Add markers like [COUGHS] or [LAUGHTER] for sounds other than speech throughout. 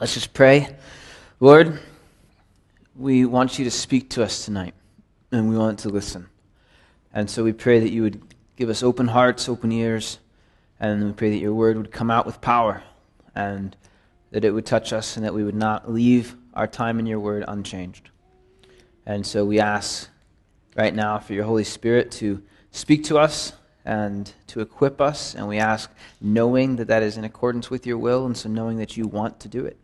Let's just pray. Lord, we want you to speak to us tonight, and we want to listen. And so we pray that you would give us open hearts, open ears, and we pray that your word would come out with power, and that it would touch us, and that we would not leave our time in your word unchanged. And so we ask right now for your Holy Spirit to speak to us and to equip us. And we ask, knowing that that is in accordance with your will, and so knowing that you want to do it.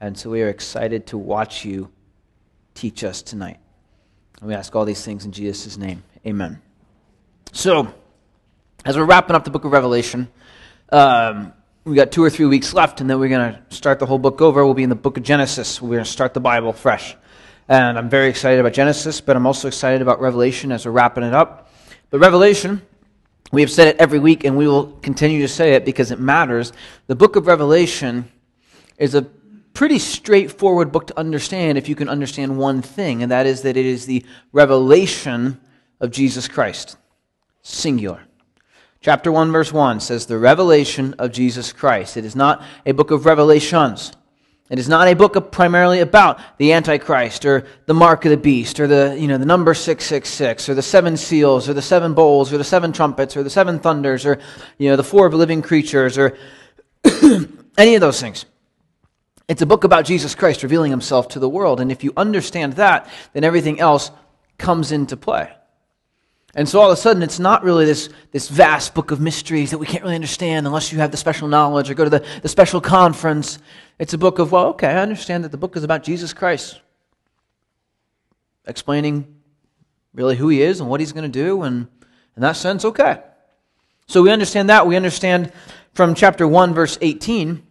And so we are excited to watch you teach us tonight. And we ask all these things in Jesus' name. Amen. So, as we're wrapping up the book of Revelation, um, we got two or three weeks left, and then we're going to start the whole book over. We'll be in the book of Genesis. We're going to start the Bible fresh. And I'm very excited about Genesis, but I'm also excited about Revelation as we're wrapping it up. But Revelation, we have said it every week, and we will continue to say it because it matters. The book of Revelation is a pretty straightforward book to understand if you can understand one thing, and that is that it is the revelation of Jesus Christ. Singular. Chapter 1, verse 1 says, The revelation of Jesus Christ. It is not a book of revelations. It is not a book primarily about the Antichrist or the mark of the beast or the, you know, the number 666 or the seven seals or the seven bowls or the seven trumpets or the seven thunders or you know, the four living creatures or [COUGHS] any of those things. It's a book about Jesus Christ revealing himself to the world. And if you understand that, then everything else comes into play. And so all of a sudden, it's not really this, this vast book of mysteries that we can't really understand unless you have the special knowledge or go to the, the special conference. It's a book of, well, okay, I understand that the book is about Jesus Christ, explaining really who he is and what he's going to do. And in that sense, okay. So we understand that. We understand from chapter 1, verse 18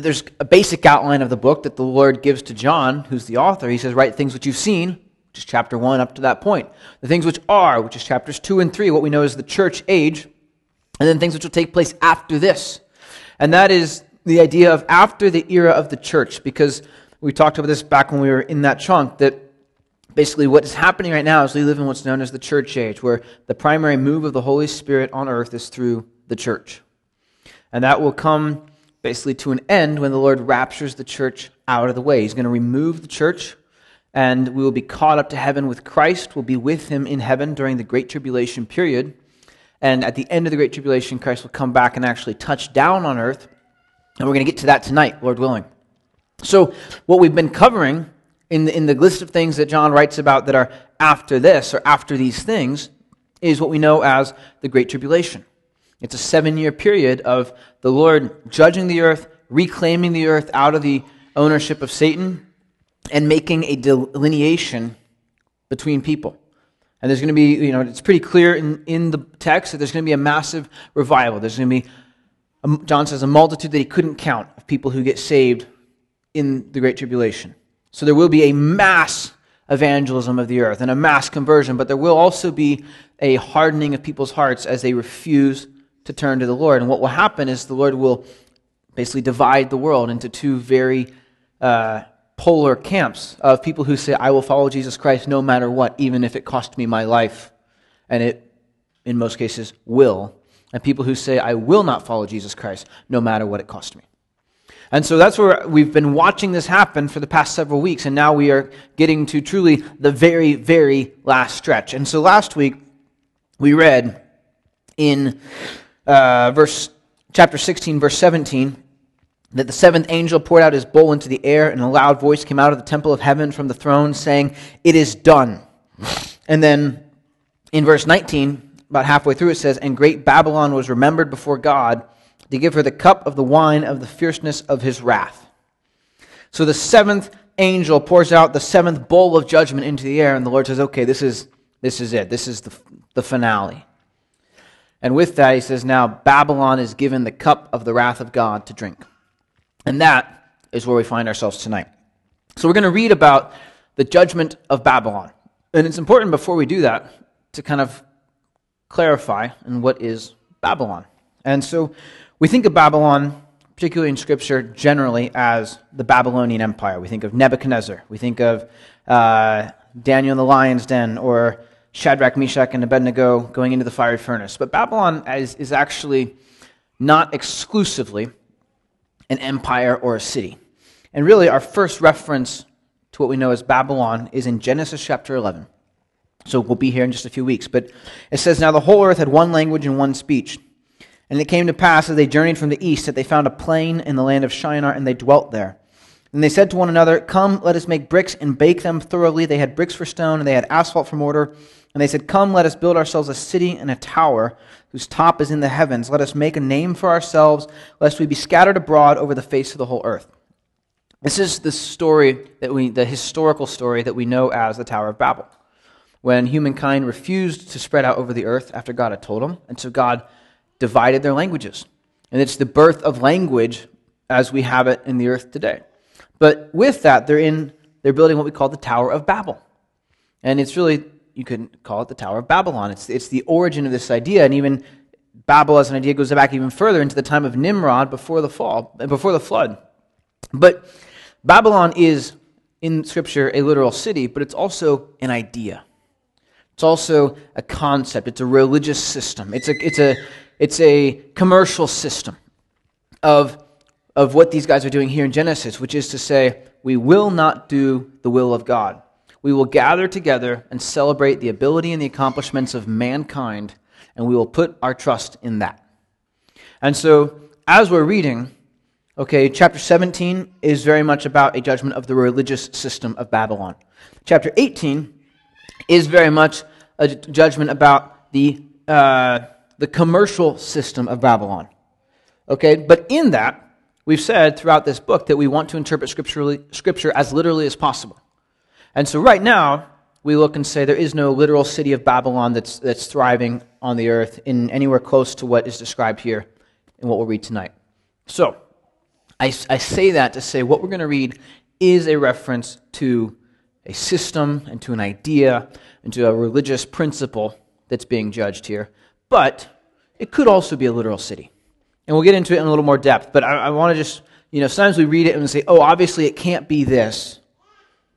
there's a basic outline of the book that the Lord gives to John, who's the author. He says, Write things which you've seen, which is chapter 1 up to that point. The things which are, which is chapters 2 and 3, what we know as the church age. And then things which will take place after this. And that is the idea of after the era of the church, because we talked about this back when we were in that chunk, that basically what is happening right now is we live in what's known as the church age, where the primary move of the Holy Spirit on earth is through the church. And that will come basically to an end when the Lord raptures the church out of the way. He's going to remove the church, and we will be caught up to heaven with Christ. We'll be with him in heaven during the Great Tribulation period. And at the end of the Great Tribulation, Christ will come back and actually touch down on earth. And we're going to get to that tonight, Lord willing. So, what we've been covering in the, in the list of things that John writes about that are after this or after these things is what we know as the Great Tribulation. It's a seven year period of the Lord judging the earth, reclaiming the earth out of the ownership of Satan, and making a delineation between people. And there's going to be, you know, it's pretty clear in, in the text that there's going to be a massive revival. There's going to be, um, John says, a multitude that he couldn't count of people who get saved in the Great Tribulation. So there will be a mass evangelism of the earth and a mass conversion, but there will also be a hardening of people's hearts as they refuse to turn to the Lord. And what will happen is the Lord will basically divide the world into two very uh, polar camps of people who say, I will follow Jesus Christ no matter what, even if it cost me my life. And it, in most cases, will. And people who say, I will not follow Jesus Christ no matter what it cost me. And so that's where we've been watching this happen for the past several weeks, and now we are getting to truly the very, very last stretch. And so last week, we read in uh, verse chapter 16, verse 17, that the seventh angel poured out his bowl into the air, and a loud voice came out of the temple of heaven from the throne, saying, It is done. And then in verse 19, about halfway through, it says, And great Babylon was remembered before God to give her the cup of the wine of the fierceness of his wrath. So the seventh angel pours out the seventh bowl of judgment into the air, and the Lord says, Okay, this is, this is it. This is the, the finale. And with that, he says, Now Babylon is given the cup of the wrath of God to drink. And that is where we find ourselves tonight. So we're going to read about the judgment of Babylon. And it's important before we do that to kind of clarify and what is Babylon. And so we think of Babylon, particularly in Scripture, generally as the Babylonian Empire. We think of Nebuchadnezzar. We think of uh, Daniel in the lion's den or Shadrach, Meshach, and Abednego going into the fiery furnace. But Babylon is, is actually not exclusively an empire or a city. And really, our first reference to what we know as Babylon is in Genesis chapter 11. So we'll be here in just a few weeks. But it says, Now the whole earth had one language and one speech. And it came to pass as they journeyed from the east that they found a plain in the land of Shinar, and they dwelt there. And they said to one another, Come, let us make bricks and bake them thoroughly. They had bricks for stone, and they had asphalt for mortar. And they said, Come, let us build ourselves a city and a tower, whose top is in the heavens. Let us make a name for ourselves, lest we be scattered abroad over the face of the whole earth. This is the story that we, the historical story that we know as the Tower of Babel, when humankind refused to spread out over the earth after God had told them, and so God divided their languages. And it's the birth of language as we have it in the earth today. But with that, they're in they're building what we call the Tower of Babel. And it's really you could call it the Tower of Babylon. It's it's the origin of this idea, and even Babel as an idea goes back even further into the time of Nimrod before the fall, before the flood. But Babylon is in Scripture a literal city, but it's also an idea. It's also a concept. It's a religious system. It's a, it's a, it's a commercial system of, of what these guys are doing here in Genesis, which is to say, we will not do the will of God. We will gather together and celebrate the ability and the accomplishments of mankind, and we will put our trust in that. And so, as we're reading, okay, chapter 17 is very much about a judgment of the religious system of Babylon. Chapter 18 is very much a judgment about the uh, the commercial system of Babylon. Okay, but in that, we've said throughout this book that we want to interpret scripture as literally as possible. And so right now, we look and say there is no literal city of Babylon that's, that's thriving on the earth in anywhere close to what is described here in what we'll read tonight. So, I, I say that to say what we're going to read is a reference to a system and to an idea and to a religious principle that's being judged here but it could also be a literal city. And we'll get into it in a little more depth, but I, I want to just, you know, sometimes we read it and we say, oh, obviously it can't be this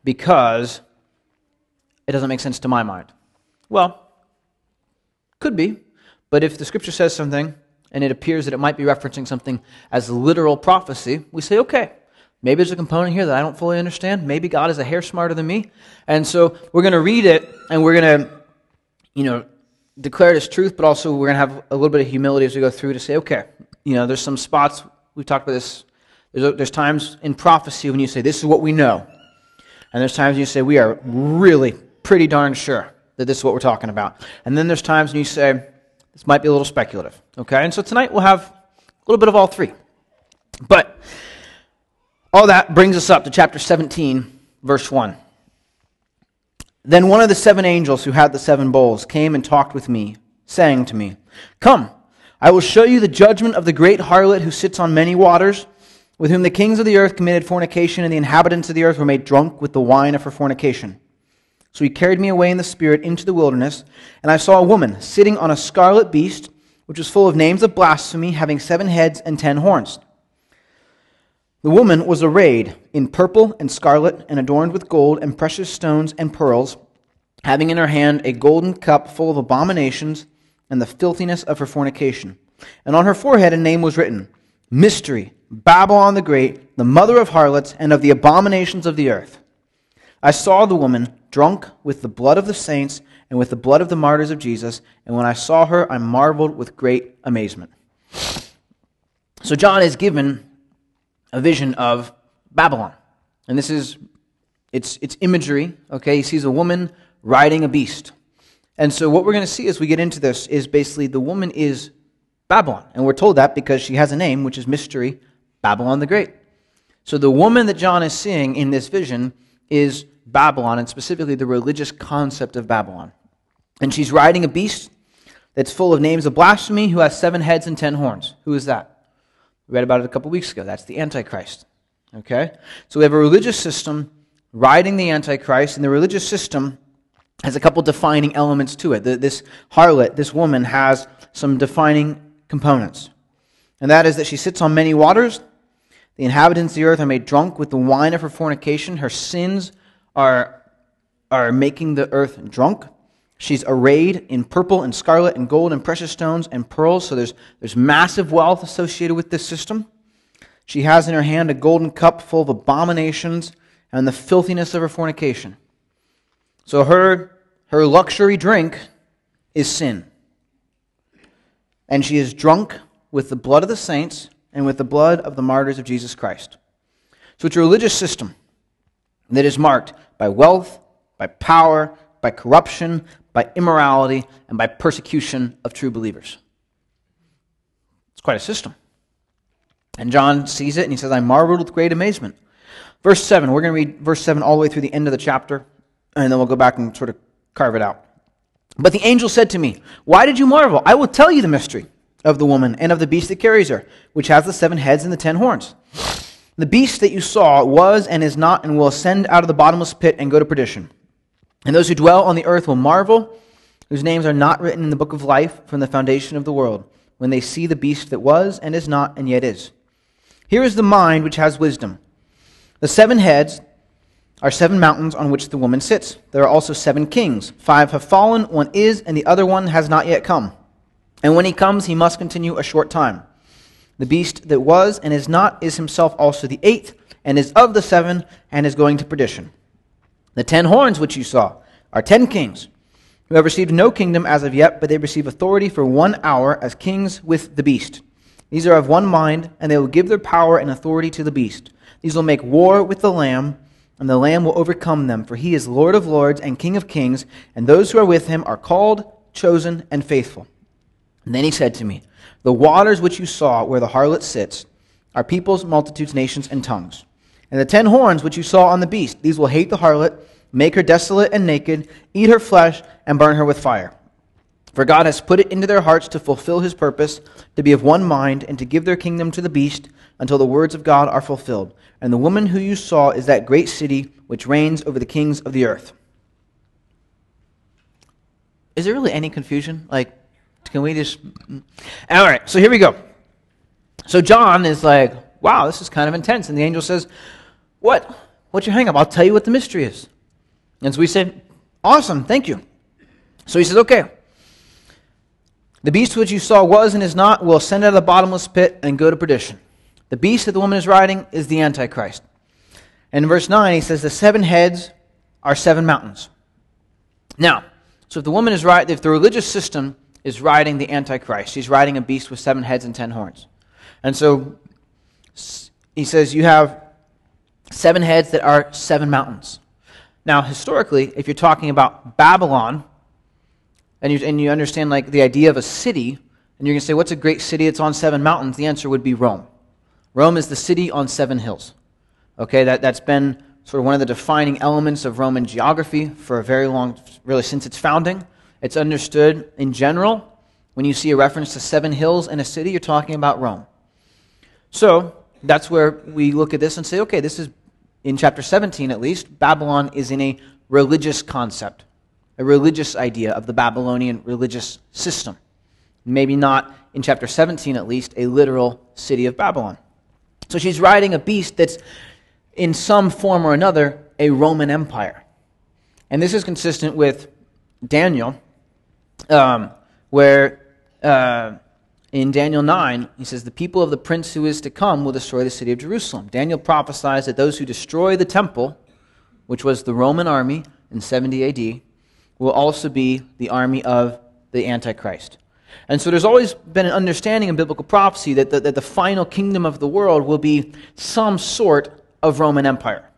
because it doesn't make sense to my mind. Well, could be, but if the scripture says something and it appears that it might be referencing something as literal prophecy, we say, okay, maybe there's a component here that I don't fully understand. Maybe God is a hair smarter than me. And so we're going to read it and we're going to, you know, declare it as truth, but also we're going to have a little bit of humility as we go through to say, okay, you know, there's some spots, we've talked about this, there's, there's times in prophecy when you say, this is what we know. And there's times when you say, we are really pretty darn sure that this is what we're talking about. And then there's times when you say, this might be a little speculative. Okay? And so tonight we'll have a little bit of all three. But all that brings us up to chapter 17, verse 1. Then one of the seven angels who had the seven bowls came and talked with me, saying to me, Come, I will show you the judgment of the great harlot who sits on many waters, with whom the kings of the earth committed fornication, and the inhabitants of the earth were made drunk with the wine of her fornication. So he carried me away in the spirit into the wilderness, and I saw a woman sitting on a scarlet beast, which was full of names of blasphemy, having seven heads and ten horns. The woman was arrayed in purple and scarlet, and adorned with gold and precious stones and pearls, having in her hand a golden cup full of abominations and the filthiness of her fornication. And on her forehead a name was written Mystery, Babylon the Great, the mother of harlots and of the abominations of the earth. I saw the woman drunk with the blood of the saints and with the blood of the martyrs of Jesus, and when I saw her, I marveled with great amazement. So John is given a vision of Babylon. And this is it's it's imagery, okay? He sees a woman riding a beast. And so what we're going to see as we get into this is basically the woman is Babylon. And we're told that because she has a name, which is mystery, Babylon the Great. So the woman that John is seeing in this vision is Babylon, and specifically the religious concept of Babylon. And she's riding a beast that's full of names of blasphemy, who has seven heads and ten horns. Who is that? We read about it a couple weeks ago. That's the Antichrist. Okay? So we have a religious system riding the Antichrist, and the religious system has a couple defining elements to it. This harlot, this woman, has some defining components. And that is that she sits on many waters. The inhabitants of the earth are made drunk with the wine of her fornication. Her sins are, are making the earth drunk. She's arrayed in purple and scarlet and gold and precious stones and pearls. So there's, there's massive wealth associated with this system. She has in her hand a golden cup full of abominations and the filthiness of her fornication. So her, her luxury drink is sin. And she is drunk with the blood of the saints and with the blood of the martyrs of Jesus Christ. So it's a religious system that is marked by wealth, by power, by corruption, by immorality, and by persecution of true believers. It's quite a system. And John sees it and he says, I marveled with great amazement. Verse 7, we're going to read verse 7 all the way through the end of the chapter, and then we'll go back and sort of carve it out. But the angel said to me, Why did you marvel? I will tell you the mystery of the woman and of the beast that carries her, which has the seven heads and the ten horns. The beast that you saw was and is not and will ascend out of the bottomless pit and go to perdition. And those who dwell on the earth will marvel, whose names are not written in the book of life from the foundation of the world, when they see the beast that was and is not and yet is. Here is the mind which has wisdom. The seven heads are seven mountains on which the woman sits. There are also seven kings. Five have fallen, one is, and the other one has not yet come. And when he comes, he must continue a short time. The beast that was and is not is himself also the eighth, and is of the seven, and is going to perdition. The ten horns which you saw are ten kings, who have received no kingdom as of yet, but they receive authority for one hour as kings with the beast. These are of one mind, and they will give their power and authority to the beast. These will make war with the Lamb, and the Lamb will overcome them, for he is Lord of lords and King of kings, and those who are with him are called, chosen, and faithful. And then he said to me, The waters which you saw where the harlot sits are peoples, multitudes, nations, and tongues. And the ten horns which you saw on the beast, these will hate the harlot, make her desolate and naked, eat her flesh, and burn her with fire. For God has put it into their hearts to fulfill his purpose, to be of one mind, and to give their kingdom to the beast until the words of God are fulfilled. And the woman who you saw is that great city which reigns over the kings of the earth. Is there really any confusion? Like, can we just. All right, so here we go. So John is like, wow, this is kind of intense. And the angel says, What? What's your hang up? I'll tell you what the mystery is. And so we said, Awesome, thank you. So he says, Okay. The beast which you saw was and is not will ascend out of the bottomless pit and go to perdition. The beast that the woman is riding is the Antichrist. And in verse 9, he says, The seven heads are seven mountains. Now, so if the woman is right, if the religious system is riding the Antichrist. He's riding a beast with seven heads and ten horns. And so he says, You have seven heads that are seven mountains. Now, historically, if you're talking about Babylon, and you, and you understand like the idea of a city, and you're going to say, What's a great city that's on seven mountains? The answer would be Rome. Rome is the city on seven hills. Okay, that, that's been sort of one of the defining elements of Roman geography for a very long, really since its founding. It's understood in general. When you see a reference to seven hills in a city, you're talking about Rome. So that's where we look at this and say, okay, this is, in chapter 17 at least, Babylon is in a religious concept, a religious idea of the Babylonian religious system. Maybe not in chapter 17 at least, a literal city of Babylon. So she's riding a beast that's in some form or another a Roman Empire. And this is consistent with Daniel um, where uh, in Daniel 9, he says, The people of the prince who is to come will destroy the city of Jerusalem. Daniel prophesies that those who destroy the temple, which was the Roman army in 70 AD, will also be the army of the Antichrist. And so there's always been an understanding in biblical prophecy that the, that the final kingdom of the world will be some sort of Roman Empire.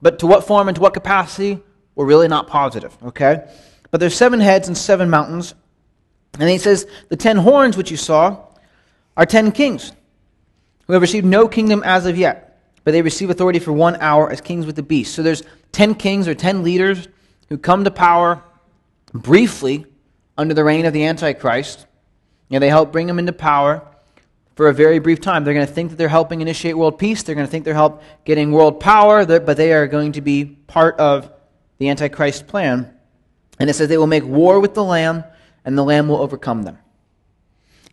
But to what form and to what capacity, we're really not positive, okay? But there's seven heads and seven mountains. And he says, The ten horns which you saw are ten kings who have received no kingdom as of yet, but they receive authority for one hour as kings with the beast. So there's ten kings or ten leaders who come to power briefly under the reign of the Antichrist. And they help bring them into power for a very brief time. They're going to think that they're helping initiate world peace. They're going to think they're help getting world power, but they are going to be part of the Antichrist plan. And it says they will make war with the Lamb, and the Lamb will overcome them.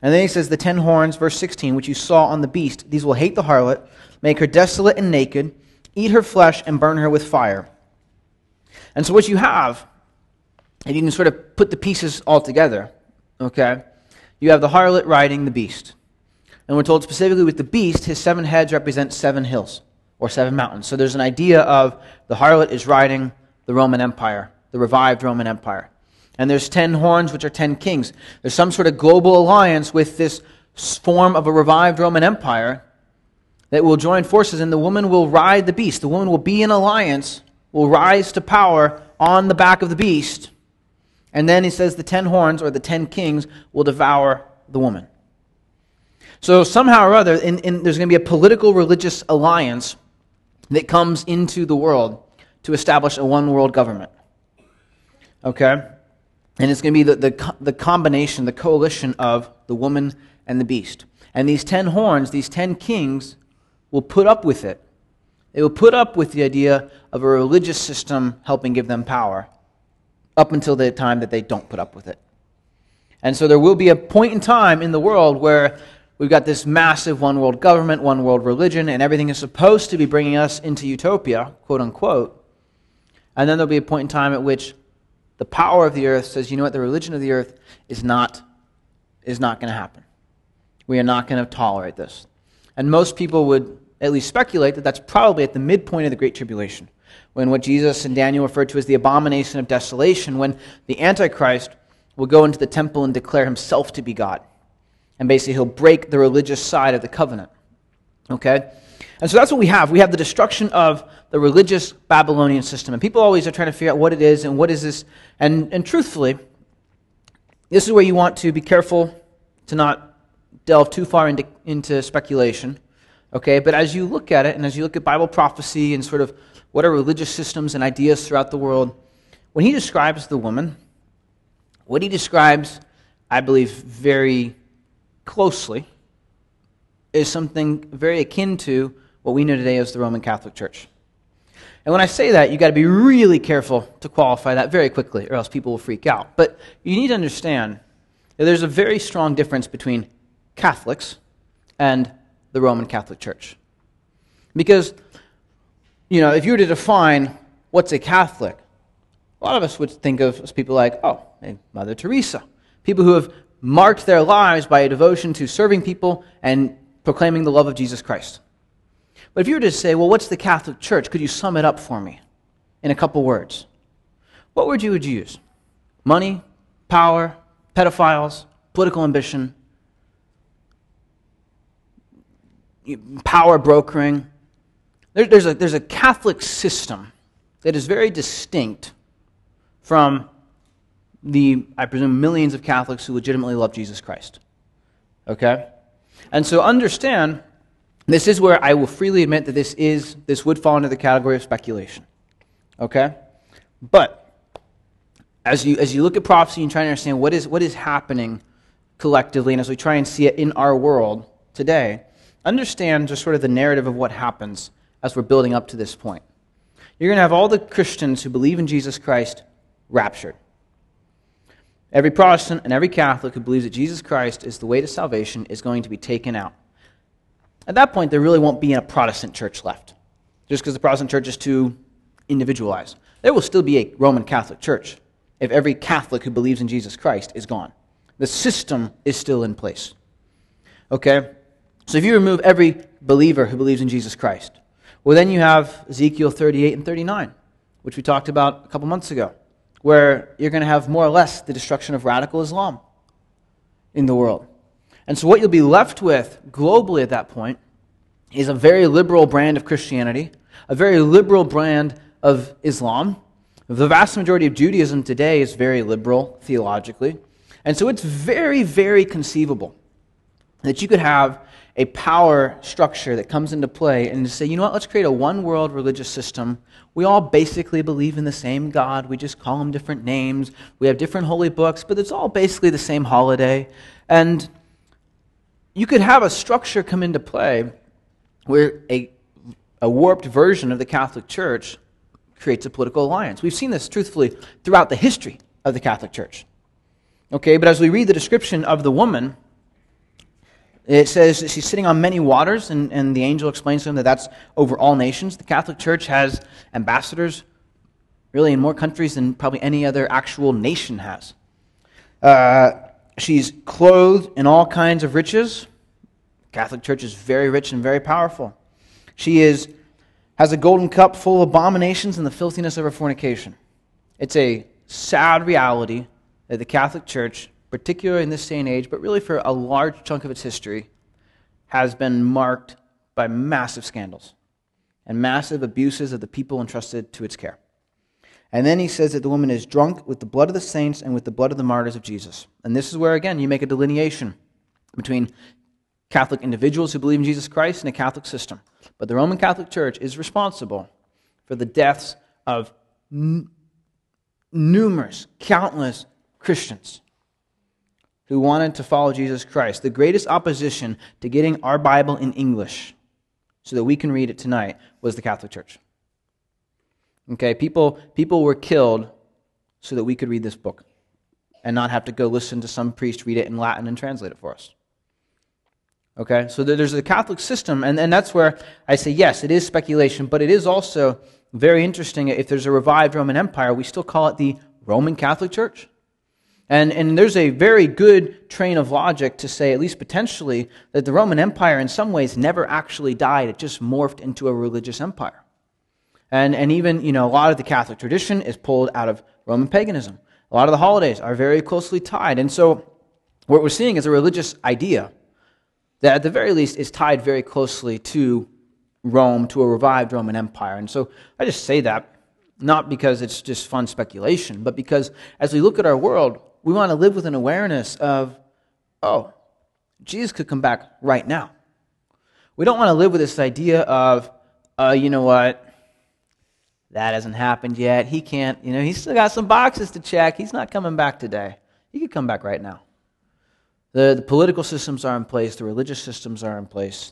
And then he says, The ten horns, verse 16, which you saw on the beast, these will hate the harlot, make her desolate and naked, eat her flesh, and burn her with fire. And so what you have, if you can sort of put the pieces all together, okay, you have the harlot riding the beast. And we're told specifically with the beast, his seven heads represent seven hills or seven mountains. So there's an idea of the harlot is riding the Roman Empire, the revived Roman Empire. And there's ten horns, which are ten kings. There's some sort of global alliance with this form of a revived Roman Empire that will join forces, and the woman will ride the beast. The woman will be in alliance, will rise to power on the back of the beast. And then he says the ten horns, or the ten kings, will devour the woman. So, somehow or other, in, in, there's going to be a political religious alliance that comes into the world to establish a one world government. Okay? And it's going to be the, the, the combination, the coalition of the woman and the beast. And these ten horns, these ten kings, will put up with it. They will put up with the idea of a religious system helping give them power up until the time that they don't put up with it. And so there will be a point in time in the world where we've got this massive one world government, one world religion, and everything is supposed to be bringing us into utopia, quote unquote. And then there'll be a point in time at which the power of the earth says, you know what, the religion of the earth is not, is not going to happen. We are not going to tolerate this. And most people would at least speculate that that's probably at the midpoint of the Great Tribulation, when what Jesus and Daniel referred to as the abomination of desolation, when the Antichrist will go into the temple and declare himself to be God. And basically, he'll break the religious side of the covenant. Okay? And so that's what we have. We have the destruction of the religious Babylonian system. And people always are trying to figure out what it is and what is this. And, and truthfully, this is where you want to be careful to not delve too far into, into speculation. Okay, but as you look at it, and as you look at Bible prophecy and sort of what are religious systems and ideas throughout the world, when he describes the woman, what he describes, I believe, very closely, is something very akin to what we know today as the Roman Catholic Church. And when I say that, you've got to be really careful to qualify that very quickly, or else people will freak out. But you need to understand that there's a very strong difference between Catholics and the Roman Catholic Church. Because, you know, if you were to define what's a Catholic, a lot of us would think of as people like, oh, Mother Teresa. People who have marked their lives by a devotion to serving people and proclaiming the love of Jesus Christ. But if you were to say, well, what's the Catholic Church? Could you sum it up for me in a couple words? What word you would you use? Money, power, pedophiles, political ambition, power brokering. There, there's, a, there's a Catholic system that is very distinct from the, I presume, millions of Catholics who legitimately love Jesus Christ. Okay? And so understand, this is where I will freely admit that this is, this would fall into the category of speculation. Okay? But as you, as you look at prophecy and try to understand what is, what is happening collectively, and as we try and see it in our world today, understand just sort of the narrative of what happens as we're building up to this point. You're going to have all the Christians who believe in Jesus Christ raptured. Every Protestant and every Catholic who believes that Jesus Christ is the way to salvation is going to be taken out. At that point, there really won't be a Protestant church left, just because the Protestant church is too individualized. There will still be a Roman Catholic church if every Catholic who believes in Jesus Christ is gone. The system is still in place. Okay? So if you remove every believer who believes in Jesus Christ, well, then you have Ezekiel 38 and 39, which we talked about a couple months ago, where you're going to have more or less the destruction of radical Islam in the world. And so what you'll be left with globally at that point is a very liberal brand of Christianity, a very liberal brand of Islam. The vast majority of Judaism today is very liberal theologically. And so it's very, very conceivable that you could have a power structure that comes into play and to say, you know what, let's create a one world religious system. We all basically believe in the same God. We just call them different names. We have different holy books, but it's all basically the same holiday. And you could have a structure come into play where a, a warped version of the Catholic Church creates a political alliance. We've seen this truthfully throughout the history of the Catholic Church. Okay, but as we read the description of the woman, it says she's sitting on many waters, and, and the angel explains to him that that's over all nations. The Catholic Church has ambassadors really in more countries than probably any other actual nation has. Uh, she's clothed in all kinds of riches, The Catholic Church is very rich and very powerful. She is has a golden cup full of abominations and the filthiness of her fornication. It's a sad reality that the Catholic Church, particularly in this day and age, but really for a large chunk of its history, has been marked by massive scandals and massive abuses of the people entrusted to its care. And then he says that the woman is drunk with the blood of the saints and with the blood of the martyrs of Jesus. And this is where, again, you make a delineation between Catholic individuals who believe in Jesus Christ and a Catholic system. But the Roman Catholic Church is responsible for the deaths of n- numerous, countless Christians who wanted to follow Jesus Christ. The greatest opposition to getting our Bible in English so that we can read it tonight was the Catholic Church. Okay, people, people were killed so that we could read this book and not have to go listen to some priest read it in Latin and translate it for us. Okay, so there's a Catholic system, and, and that's where I say, yes, it is speculation, but it is also very interesting. If there's a revived Roman Empire, we still call it the Roman Catholic Church. And, and there's a very good train of logic to say, at least potentially, that the Roman Empire in some ways never actually died. It just morphed into a religious empire. And, and even, you know, a lot of the Catholic tradition is pulled out of Roman paganism. A lot of the holidays are very closely tied. And so what we're seeing is a religious idea that at the very least is tied very closely to Rome, to a revived Roman Empire. And so I just say that not because it's just fun speculation, but because as we look at our world, we want to live with an awareness of, oh, Jesus could come back right now. We don't want to live with this idea of, uh, you know what, that hasn't happened yet. He can't, you know, he's still got some boxes to check. He's not coming back today. He could come back right now. The, the political systems are in place, the religious systems are in place.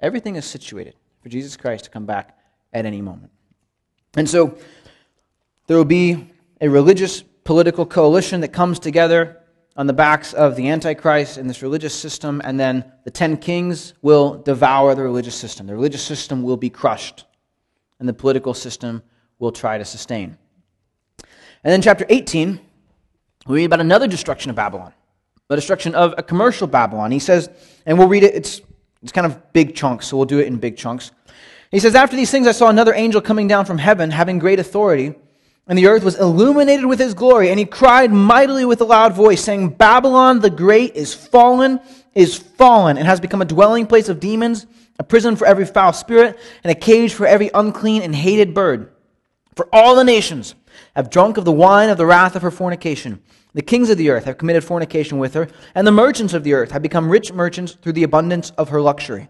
Everything is situated for Jesus Christ to come back at any moment. And so there will be a religious political coalition that comes together on the backs of the Antichrist and this religious system, and then the ten kings will devour the religious system. The religious system will be crushed and the political system will try to sustain. And then, chapter 18, we read about another destruction of Babylon, the destruction of a commercial Babylon. He says, and we'll read it, it's, it's kind of big chunks, so we'll do it in big chunks. He says, After these things, I saw another angel coming down from heaven, having great authority, and the earth was illuminated with his glory. And he cried mightily with a loud voice, saying, Babylon the Great is fallen, is fallen, and has become a dwelling place of demons a prison for every foul spirit, and a cage for every unclean and hated bird. For all the nations have drunk of the wine of the wrath of her fornication. The kings of the earth have committed fornication with her, and the merchants of the earth have become rich merchants through the abundance of her luxury.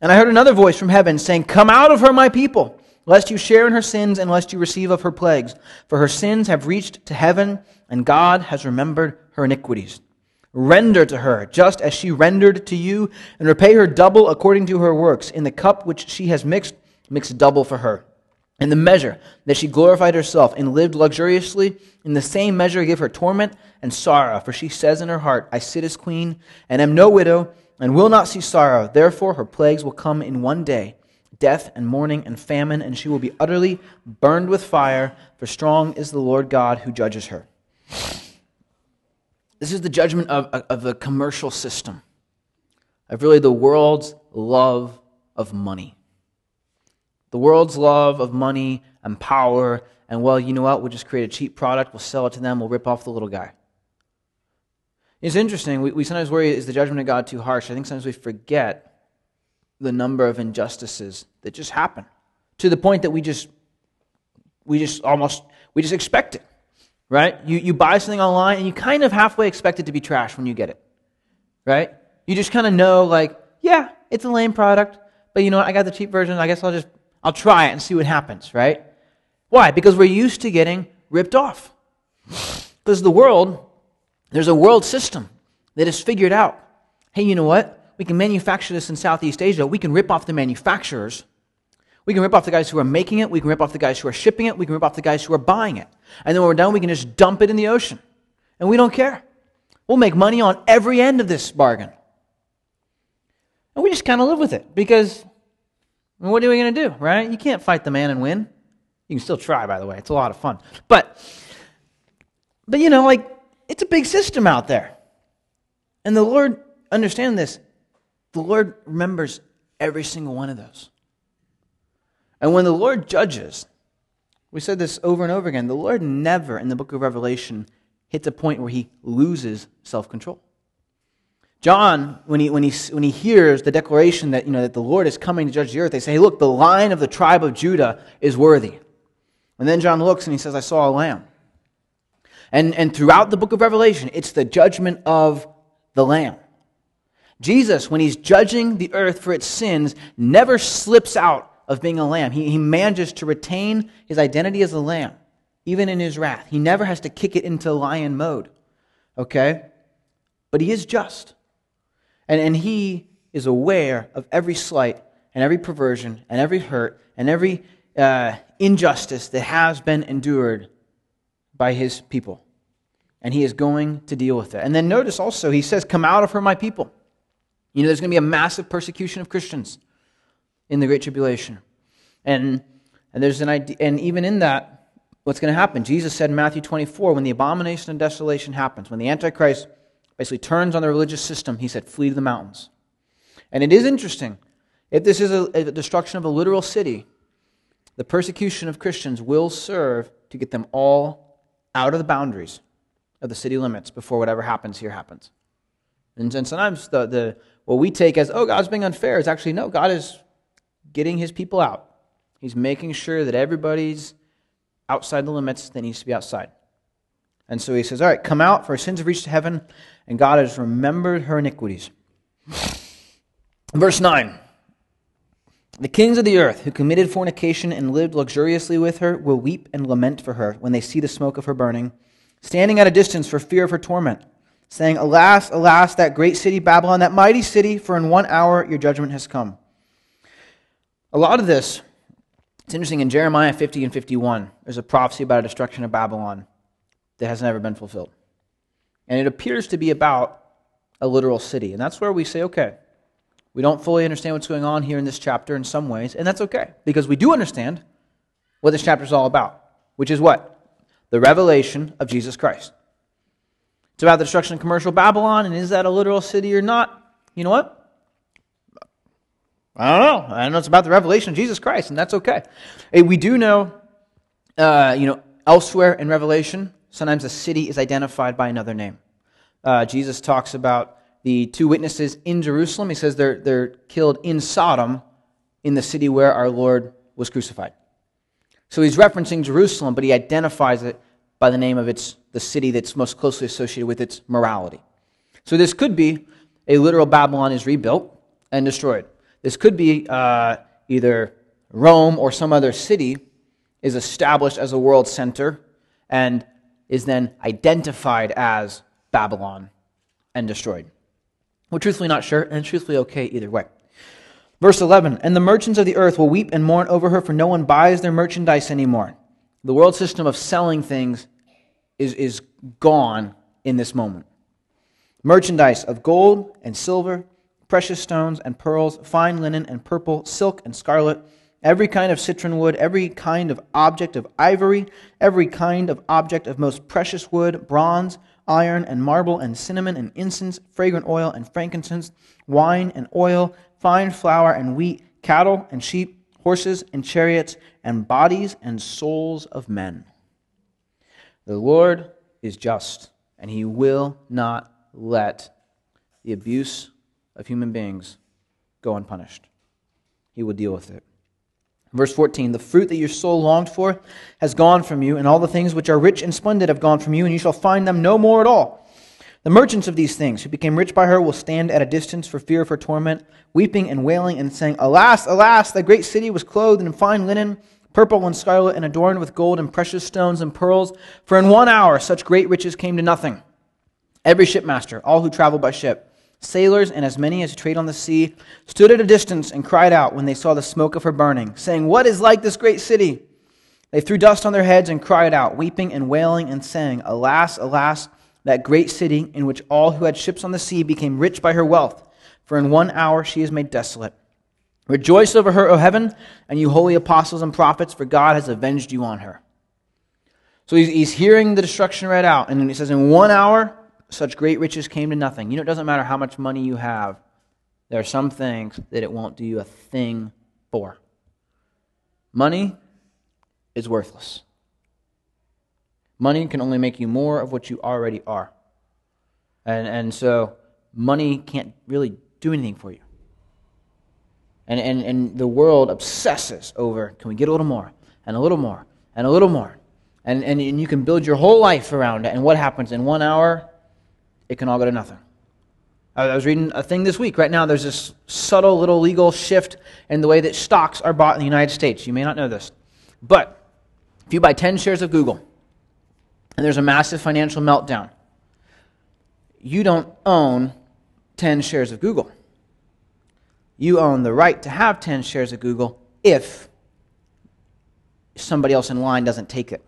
And I heard another voice from heaven saying, Come out of her, my people, lest you share in her sins, and lest you receive of her plagues. For her sins have reached to heaven, and God has remembered her iniquities. Render to her just as she rendered to you, and repay her double according to her works. In the cup which she has mixed, mix double for her. In the measure that she glorified herself and lived luxuriously, in the same measure give her torment and sorrow. For she says in her heart, I sit as queen, and am no widow, and will not see sorrow. Therefore her plagues will come in one day death and mourning and famine, and she will be utterly burned with fire, for strong is the Lord God who judges her. This is the judgment of, of the commercial system, of really the world's love of money. The world's love of money and power, and well, you know what? We'll just create a cheap product, we'll sell it to them, we'll rip off the little guy. It's interesting. We, we sometimes worry, is the judgment of God too harsh? I think sometimes we forget the number of injustices that just happen to the point that we just, we just almost, we just expect it right? You, you buy something online and you kind of halfway expect it to be trash when you get it, right? You just kind of know, like, yeah, it's a lame product, but you know what? I got the cheap version. I guess I'll just, I'll try it and see what happens, right? Why? Because we're used to getting ripped off. Because the world, there's a world system that has figured out, hey, you know what? We can manufacture this in Southeast Asia. We can rip off the manufacturers we can rip off the guys who are making it. We can rip off the guys who are shipping it. We can rip off the guys who are buying it. And then when we're done, we can just dump it in the ocean. And we don't care. We'll make money on every end of this bargain. And we just kind of live with it because what are we going to do, right? You can't fight the man and win. You can still try, by the way. It's a lot of fun. But, but you know, like, it's a big system out there. And the Lord, understand this, The Lord remembers every single one of those. And when the Lord judges, we said this over and over again, the Lord never in the book of Revelation hits a point where he loses self control. John, when he, when, he, when he hears the declaration that, you know, that the Lord is coming to judge the earth, they say, hey, look, the lion of the tribe of Judah is worthy. And then John looks and he says, I saw a lamb. And, and throughout the book of Revelation, it's the judgment of the lamb. Jesus, when he's judging the earth for its sins, never slips out of being a lamb. He, he manages to retain his identity as a lamb, even in his wrath. He never has to kick it into lion mode. Okay? But he is just. And, and he is aware of every slight and every perversion and every hurt and every uh, injustice that has been endured by his people. And he is going to deal with it. And then notice also, he says, Come out of her, my people. You know, there's going to be a massive persecution of Christians in the Great Tribulation. And, and there's an idea, and even in that, what's going to happen? Jesus said in Matthew 24, when the abomination of desolation happens, when the Antichrist basically turns on the religious system, he said, flee to the mountains. And it is interesting. If this is a, a destruction of a literal city, the persecution of Christians will serve to get them all out of the boundaries of the city limits before whatever happens here happens. And, and sometimes the, the, what we take as, oh, God's being unfair, is actually, no, God is getting his people out. He's making sure that everybody's outside the limits that needs to be outside. And so he says, All right, come out, for our sins have reached heaven, and God has remembered her iniquities. Verse 9 The kings of the earth who committed fornication and lived luxuriously with her will weep and lament for her when they see the smoke of her burning, standing at a distance for fear of her torment, saying, Alas, alas, that great city Babylon, that mighty city, for in one hour your judgment has come. A lot of this, it's interesting, in Jeremiah 50 and 51, there's a prophecy about a destruction of Babylon that has never been fulfilled. And it appears to be about a literal city. And that's where we say, okay, we don't fully understand what's going on here in this chapter in some ways, and that's okay, because we do understand what this chapter is all about, which is what? The revelation of Jesus Christ. It's about the destruction of commercial Babylon, and is that a literal city or not? You know what? I don't know. I don't know it's about the revelation of Jesus Christ, and that's okay. We do know, uh, you know, elsewhere in Revelation, sometimes a city is identified by another name. Uh, Jesus talks about the two witnesses in Jerusalem. He says they're, they're killed in Sodom, in the city where our Lord was crucified. So he's referencing Jerusalem, but he identifies it by the name of its, the city that's most closely associated with its morality. So this could be a literal Babylon is rebuilt and destroyed. This could be uh, either Rome or some other city is established as a world center and is then identified as Babylon and destroyed. We're truthfully not sure, and truthfully okay either way. Verse 11 And the merchants of the earth will weep and mourn over her, for no one buys their merchandise anymore. The world system of selling things is, is gone in this moment. Merchandise of gold and silver precious stones and pearls, fine linen and purple, silk and scarlet, every kind of citron wood, every kind of object of ivory, every kind of object of most precious wood, bronze, iron and marble and cinnamon and incense, fragrant oil and frankincense, wine and oil, fine flour and wheat, cattle and sheep, horses and chariots, and bodies and souls of men. The Lord is just, and he will not let the abuse of human beings go unpunished. He will deal with it. Verse 14 The fruit that your soul longed for has gone from you, and all the things which are rich and splendid have gone from you, and you shall find them no more at all. The merchants of these things, who became rich by her, will stand at a distance for fear of her torment, weeping and wailing and saying, Alas, alas, that great city was clothed in fine linen, purple and scarlet, and adorned with gold and precious stones and pearls. For in one hour such great riches came to nothing. Every shipmaster, all who travel by ship, Sailors and as many as trade on the sea stood at a distance and cried out when they saw the smoke of her burning, saying, What is like this great city? They threw dust on their heads and cried out, weeping and wailing and saying, Alas, alas, that great city in which all who had ships on the sea became rich by her wealth, for in one hour she is made desolate. Rejoice over her, O heaven, and you holy apostles and prophets, for God has avenged you on her. So he's, he's hearing the destruction read out, and he says, In one hour such great riches came to nothing. You know, it doesn't matter how much money you have, there are some things that it won't do you a thing for. Money is worthless. Money can only make you more of what you already are. And, and so money can't really do anything for you. And, and, and the world obsesses over can we get a little more, and a little more, and a little more. And, and, and you can build your whole life around it. And what happens? In one hour, it can all go to nothing. I was reading a thing this week. Right now, there's this subtle little legal shift in the way that stocks are bought in the United States. You may not know this. But if you buy 10 shares of Google and there's a massive financial meltdown, you don't own 10 shares of Google. You own the right to have 10 shares of Google if somebody else in line doesn't take it.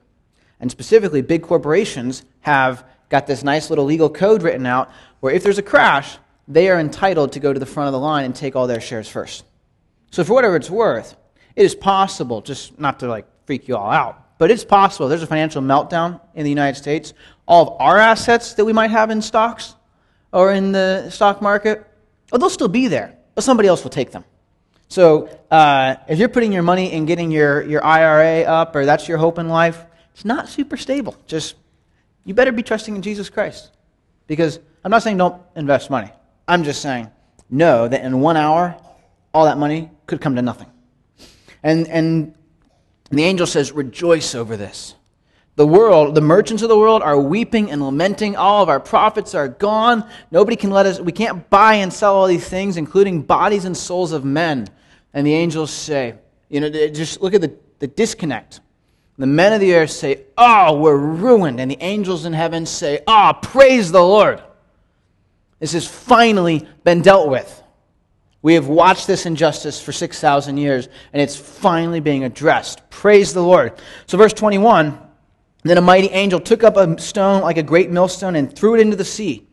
And specifically, big corporations have got this nice little legal code written out where if there's a crash, they are entitled to go to the front of the line and take all their shares first. So, for whatever it's worth, it is possible, just not to like freak you all out, but it's possible there's a financial meltdown in the United States. All of our assets that we might have in stocks or in the stock market, oh, they'll still be there, but somebody else will take them. So, uh, if you're putting your money in getting your, your IRA up, or that's your hope in life, it's not super stable. Just, you better be trusting in Jesus Christ. Because I'm not saying don't invest money. I'm just saying know that in one hour, all that money could come to nothing. And, and the angel says, Rejoice over this. The world, the merchants of the world are weeping and lamenting. All of our profits are gone. Nobody can let us, we can't buy and sell all these things, including bodies and souls of men. And the angels say, you know, just look at the, the disconnect. The men of the earth say, Oh, we're ruined. And the angels in heaven say, Ah, oh, praise the Lord. This has finally been dealt with. We have watched this injustice for 6,000 years, and it's finally being addressed. Praise the Lord. So, verse 21 Then a mighty angel took up a stone like a great millstone and threw it into the sea,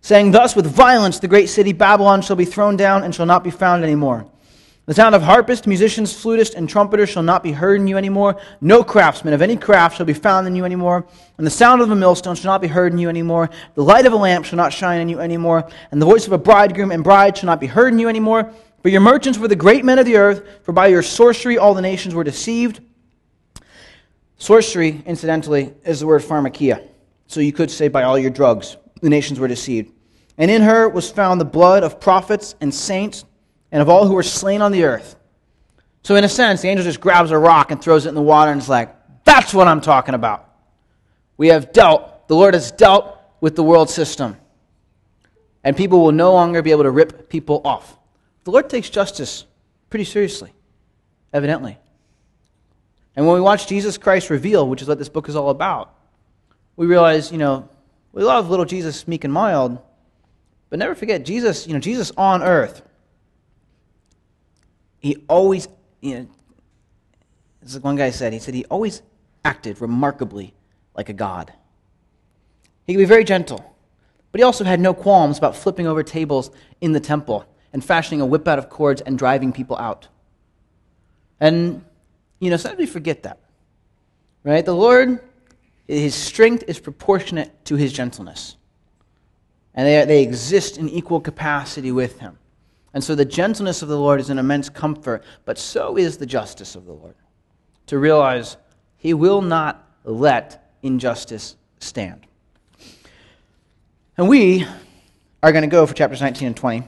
saying, Thus with violence the great city Babylon shall be thrown down and shall not be found any anymore. The sound of harpists, musicians, flutists, and trumpeters shall not be heard in you any anymore. No craftsman of any craft shall be found in you any anymore. And the sound of a millstone shall not be heard in you any anymore. The light of a lamp shall not shine in you anymore. And the voice of a bridegroom and bride shall not be heard in you any anymore. For your merchants were the great men of the earth, for by your sorcery all the nations were deceived. Sorcery, incidentally, is the word pharmakeia. So you could say by all your drugs, the nations were deceived. And in her was found the blood of prophets and saints and of all who were slain on the earth. So, in a sense, the angel just grabs a rock and throws it in the water and is like, that's what I'm talking about. We have dealt, the Lord has dealt with the world system. And people will no longer be able to rip people off. The Lord takes justice pretty seriously, evidently. And when we watch Jesus Christ reveal, which is what this book is all about, we realize, you know, we love little Jesus meek and mild, but never forget Jesus, you know, Jesus on earth he always, you know, this is one guy said, he said he always acted remarkably like a god. He could be very gentle, but he also had no qualms about flipping over tables in the temple and fashioning a whip out of cords and driving people out. And, you know, sometimes we forget that. Right? The Lord, his strength is proportionate to his gentleness. And they, they exist in equal capacity with him. And so the gentleness of the Lord is an immense comfort, but so is the justice of the Lord. To realize he will not let injustice stand. And we are going to go for chapters 19 and 20.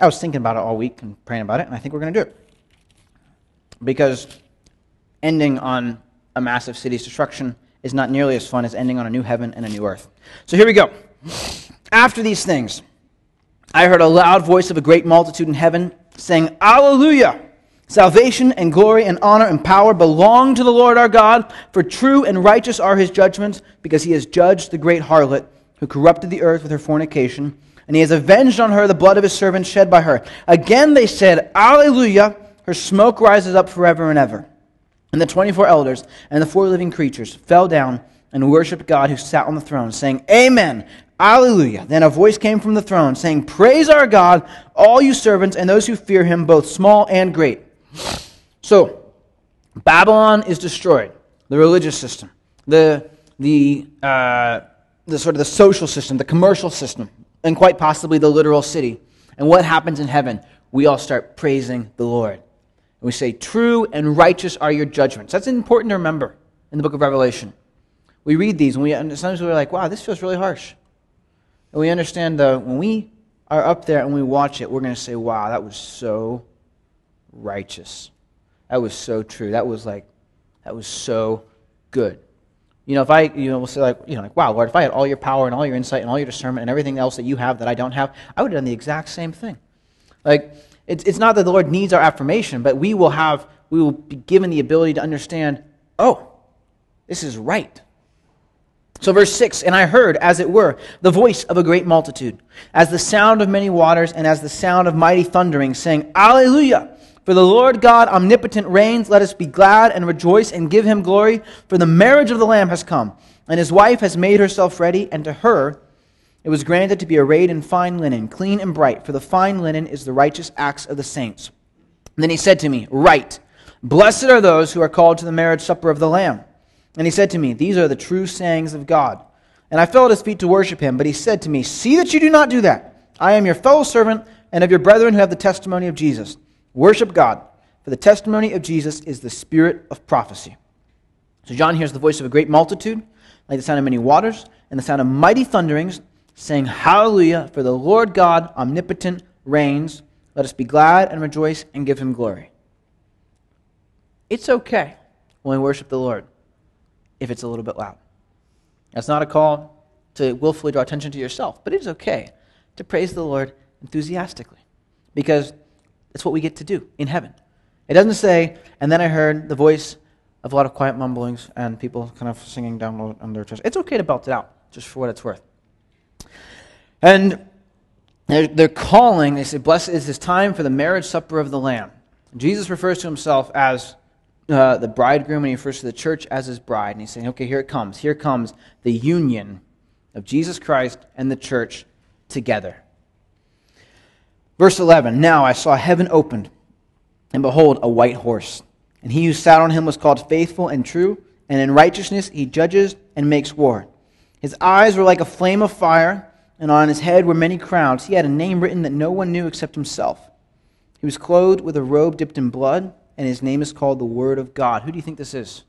I was thinking about it all week and praying about it, and I think we're going to do it. Because ending on a massive city's destruction is not nearly as fun as ending on a new heaven and a new earth. So here we go. After these things, I heard a loud voice of a great multitude in heaven saying, Alleluia! Salvation and glory and honor and power belong to the Lord our God, for true and righteous are his judgments, because he has judged the great harlot who corrupted the earth with her fornication, and he has avenged on her the blood of his servants shed by her. Again they said, Alleluia! Her smoke rises up forever and ever. And the 24 elders and the four living creatures fell down and worshiped God who sat on the throne, saying, Amen. Alleluia. Then a voice came from the throne saying, Praise our God, all you servants and those who fear him, both small and great. So, Babylon is destroyed, the religious system, the, the, uh, the sort of the social system, the commercial system, and quite possibly the literal city. And what happens in heaven? We all start praising the Lord. And we say, True and righteous are your judgments. That's important to remember in the book of Revelation. We read these and we sometimes we're like, wow, this feels really harsh. And we understand that when we are up there and we watch it, we're going to say, wow, that was so righteous. That was so true. That was like, that was so good. You know, if I, you know, we'll say like, you know, like, wow, Lord, if I had all your power and all your insight and all your discernment and everything else that you have that I don't have, I would have done the exact same thing. Like, it's, it's not that the Lord needs our affirmation, but we will have, we will be given the ability to understand, oh, this is right. So, verse 6 And I heard, as it were, the voice of a great multitude, as the sound of many waters, and as the sound of mighty thundering, saying, Alleluia! For the Lord God omnipotent reigns. Let us be glad and rejoice and give him glory. For the marriage of the Lamb has come, and his wife has made herself ready, and to her it was granted to be arrayed in fine linen, clean and bright, for the fine linen is the righteous acts of the saints. And then he said to me, Write, blessed are those who are called to the marriage supper of the Lamb. And he said to me, These are the true sayings of God. And I fell at his feet to worship him, but he said to me, See that you do not do that. I am your fellow servant and of your brethren who have the testimony of Jesus. Worship God, for the testimony of Jesus is the spirit of prophecy. So John hears the voice of a great multitude, like the sound of many waters, and the sound of mighty thunderings, saying, Hallelujah, for the Lord God omnipotent reigns. Let us be glad and rejoice and give him glory. It's okay when we worship the Lord if it's a little bit loud. That's not a call to willfully draw attention to yourself, but it is okay to praise the Lord enthusiastically because it's what we get to do in heaven. It doesn't say, and then I heard the voice of a lot of quiet mumblings and people kind of singing down on their chest. It's okay to belt it out, just for what it's worth. And they're, they're calling, they say, Blessed is this time for the marriage supper of the Lamb. Jesus refers to himself as uh, the bridegroom, and he refers to the church as his bride. And he's saying, okay, here it comes. Here comes the union of Jesus Christ and the church together. Verse 11 Now I saw heaven opened, and behold, a white horse. And he who sat on him was called faithful and true, and in righteousness he judges and makes war. His eyes were like a flame of fire, and on his head were many crowns. He had a name written that no one knew except himself. He was clothed with a robe dipped in blood, and his name is called the Word of God. Who do you think this is?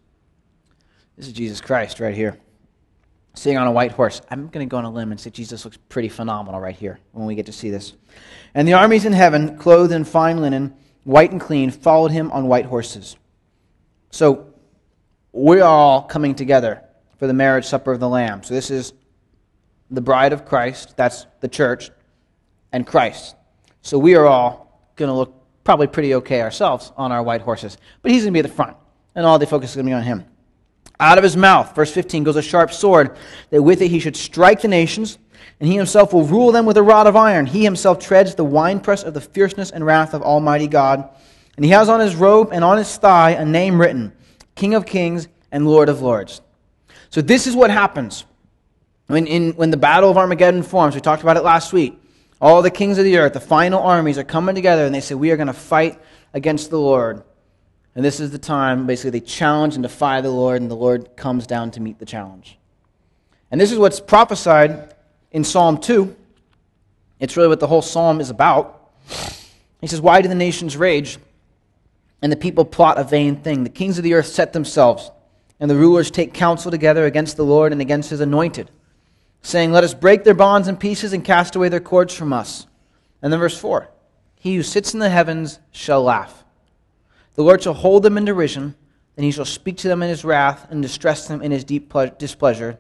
This is Jesus Christ right here sitting on a white horse. I'm going to go on a limb and say Jesus looks pretty phenomenal right here when we get to see this. And the armies in heaven, clothed in fine linen, white and clean, followed him on white horses. So we are all coming together for the marriage supper of the Lamb. So this is the bride of Christ, that's the church, and Christ. So we are all going to look probably pretty okay ourselves on our white horses. But he's going to be at the front, and all the focus is going to be on him. Out of his mouth, verse 15, goes a sharp sword, that with it he should strike the nations, and he himself will rule them with a rod of iron. He himself treads the winepress of the fierceness and wrath of Almighty God. And he has on his robe and on his thigh a name written King of Kings and Lord of Lords. So, this is what happens when, in, when the battle of Armageddon forms. We talked about it last week. All the kings of the earth, the final armies, are coming together, and they say, We are going to fight against the Lord. And this is the time, basically, they challenge and defy the Lord, and the Lord comes down to meet the challenge. And this is what's prophesied in Psalm 2. It's really what the whole psalm is about. He says, Why do the nations rage and the people plot a vain thing? The kings of the earth set themselves, and the rulers take counsel together against the Lord and against his anointed, saying, Let us break their bonds in pieces and cast away their cords from us. And then verse 4 He who sits in the heavens shall laugh. The Lord shall hold them in derision, and he shall speak to them in his wrath and distress them in his deep displeasure.